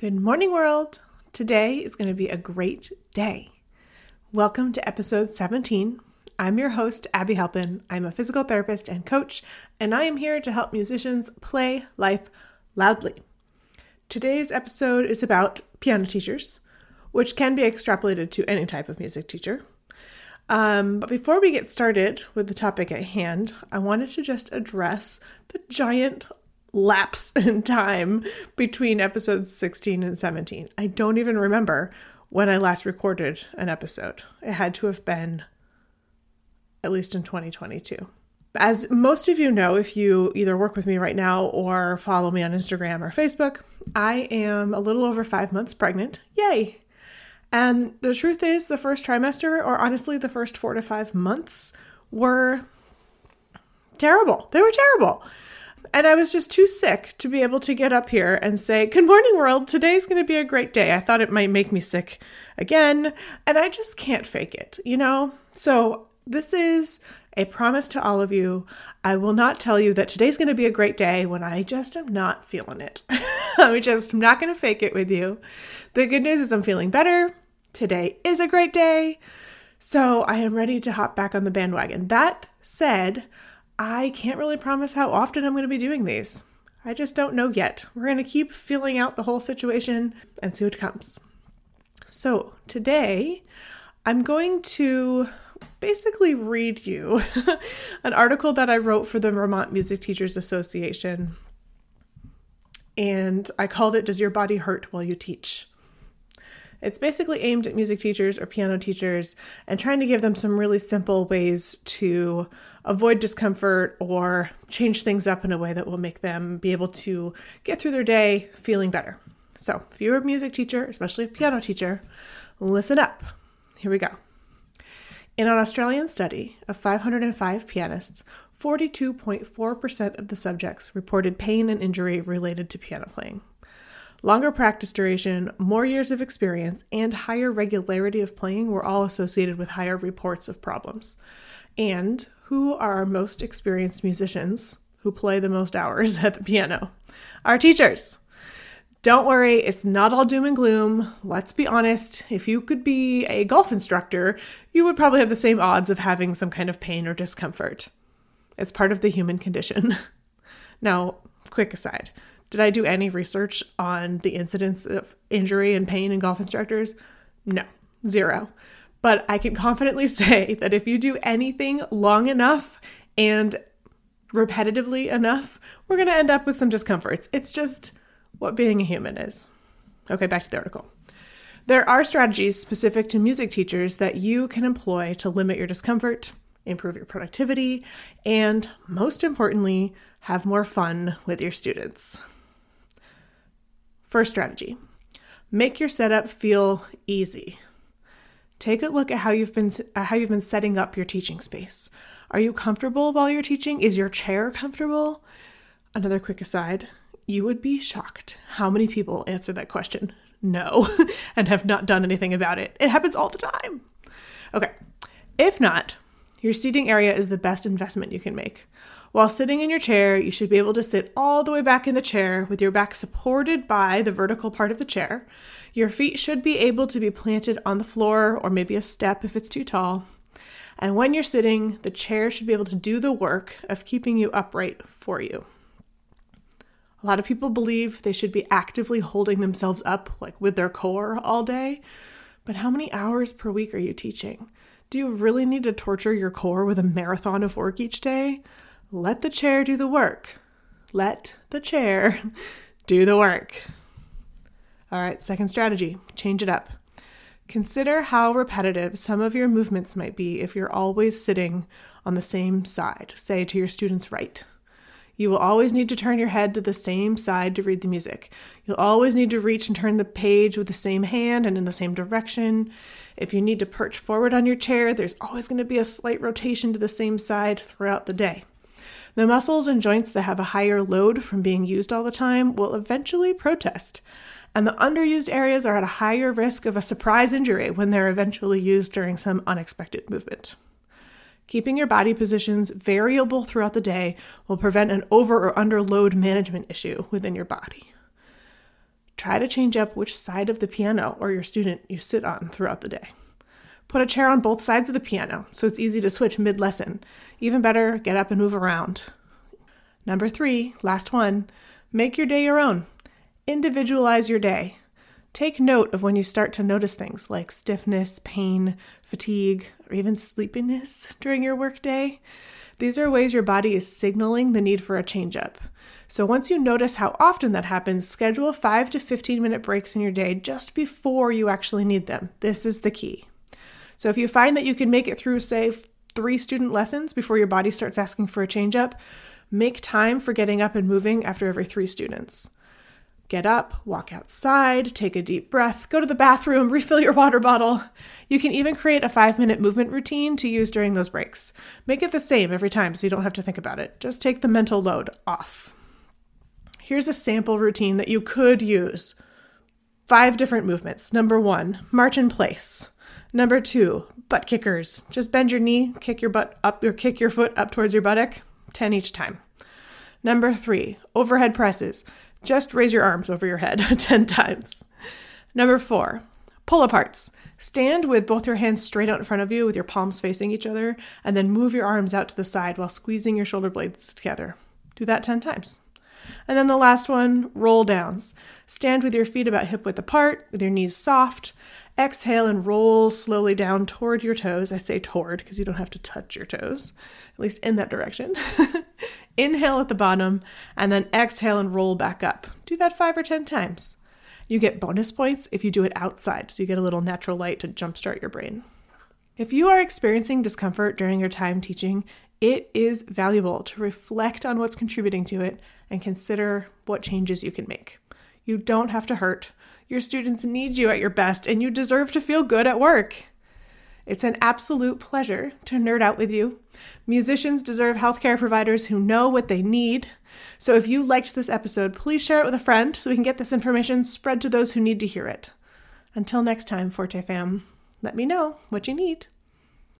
Good morning, world. Today is going to be a great day. Welcome to episode 17. I'm your host, Abby Halpin. I'm a physical therapist and coach, and I am here to help musicians play life loudly. Today's episode is about piano teachers, which can be extrapolated to any type of music teacher. Um, but before we get started with the topic at hand, I wanted to just address the giant lapse in time between episodes 16 and 17. I don't even remember when I last recorded an episode. It had to have been at least in 2022. As most of you know, if you either work with me right now or follow me on Instagram or Facebook, I am a little over five months pregnant. Yay! And the truth is, the first trimester, or honestly, the first four to five months, were terrible. They were terrible. And I was just too sick to be able to get up here and say, Good morning, world. Today's going to be a great day. I thought it might make me sick again. And I just can't fake it, you know? So, this is a promise to all of you. I will not tell you that today's going to be a great day when I just am not feeling it. I'm just not going to fake it with you. The good news is I'm feeling better. Today is a great day. So, I am ready to hop back on the bandwagon. That said, I can't really promise how often I'm going to be doing these. I just don't know yet. We're going to keep feeling out the whole situation and see what comes. So, today I'm going to basically read you an article that I wrote for the Vermont Music Teachers Association. And I called it Does Your Body Hurt While You Teach? It's basically aimed at music teachers or piano teachers and trying to give them some really simple ways to avoid discomfort or change things up in a way that will make them be able to get through their day feeling better. So, if you're a music teacher, especially a piano teacher, listen up. Here we go. In an Australian study of 505 pianists, 42.4% of the subjects reported pain and injury related to piano playing. Longer practice duration, more years of experience, and higher regularity of playing were all associated with higher reports of problems. And who are our most experienced musicians who play the most hours at the piano? Our teachers. Don't worry, it's not all doom and gloom. Let's be honest, if you could be a golf instructor, you would probably have the same odds of having some kind of pain or discomfort. It's part of the human condition. now, quick aside did I do any research on the incidence of injury and pain in golf instructors? No, zero. But I can confidently say that if you do anything long enough and repetitively enough, we're going to end up with some discomforts. It's just what being a human is. Okay, back to the article. There are strategies specific to music teachers that you can employ to limit your discomfort, improve your productivity, and most importantly, have more fun with your students. First strategy make your setup feel easy. Take a look at how you've been how you've been setting up your teaching space. Are you comfortable while you're teaching? Is your chair comfortable? Another quick aside, you would be shocked how many people answer that question no and have not done anything about it. It happens all the time. Okay. If not, your seating area is the best investment you can make. While sitting in your chair, you should be able to sit all the way back in the chair with your back supported by the vertical part of the chair. Your feet should be able to be planted on the floor or maybe a step if it's too tall. And when you're sitting, the chair should be able to do the work of keeping you upright for you. A lot of people believe they should be actively holding themselves up, like with their core, all day. But how many hours per week are you teaching? Do you really need to torture your core with a marathon of work each day? Let the chair do the work. Let the chair do the work. All right, second strategy change it up. Consider how repetitive some of your movements might be if you're always sitting on the same side, say to your student's right. You will always need to turn your head to the same side to read the music. You'll always need to reach and turn the page with the same hand and in the same direction. If you need to perch forward on your chair, there's always going to be a slight rotation to the same side throughout the day. The muscles and joints that have a higher load from being used all the time will eventually protest, and the underused areas are at a higher risk of a surprise injury when they're eventually used during some unexpected movement. Keeping your body positions variable throughout the day will prevent an over or under load management issue within your body. try to change up which side of the piano or your student you sit on throughout the day. Put a chair on both sides of the piano so it's easy to switch mid lesson. Even better, get up and move around. Number three, last one, make your day your own. Individualize your day. Take note of when you start to notice things like stiffness, pain, fatigue, or even sleepiness during your workday. These are ways your body is signaling the need for a change up. So once you notice how often that happens, schedule 5 to 15 minute breaks in your day just before you actually need them. This is the key. So if you find that you can make it through, say, three student lessons before your body starts asking for a change up, make time for getting up and moving after every three students. Get up, walk outside, take a deep breath, go to the bathroom, refill your water bottle. You can even create a five minute movement routine to use during those breaks. Make it the same every time so you don't have to think about it. Just take the mental load off. Here's a sample routine that you could use five different movements. Number one, march in place. Number two, butt kickers. Just bend your knee, kick your butt up, or kick your foot up towards your buttock, 10 each time. Number three, overhead presses. Just raise your arms over your head 10 times. Number four, pull aparts. Stand with both your hands straight out in front of you with your palms facing each other, and then move your arms out to the side while squeezing your shoulder blades together. Do that 10 times. And then the last one, roll downs. Stand with your feet about hip width apart, with your knees soft. Exhale and roll slowly down toward your toes. I say toward because you don't have to touch your toes, at least in that direction. Inhale at the bottom, and then exhale and roll back up. Do that five or 10 times. You get bonus points if you do it outside, so you get a little natural light to jumpstart your brain. If you are experiencing discomfort during your time teaching, it is valuable to reflect on what's contributing to it and consider what changes you can make. You don't have to hurt. Your students need you at your best, and you deserve to feel good at work. It's an absolute pleasure to nerd out with you. Musicians deserve healthcare providers who know what they need. So if you liked this episode, please share it with a friend so we can get this information spread to those who need to hear it. Until next time, Forte fam, let me know what you need.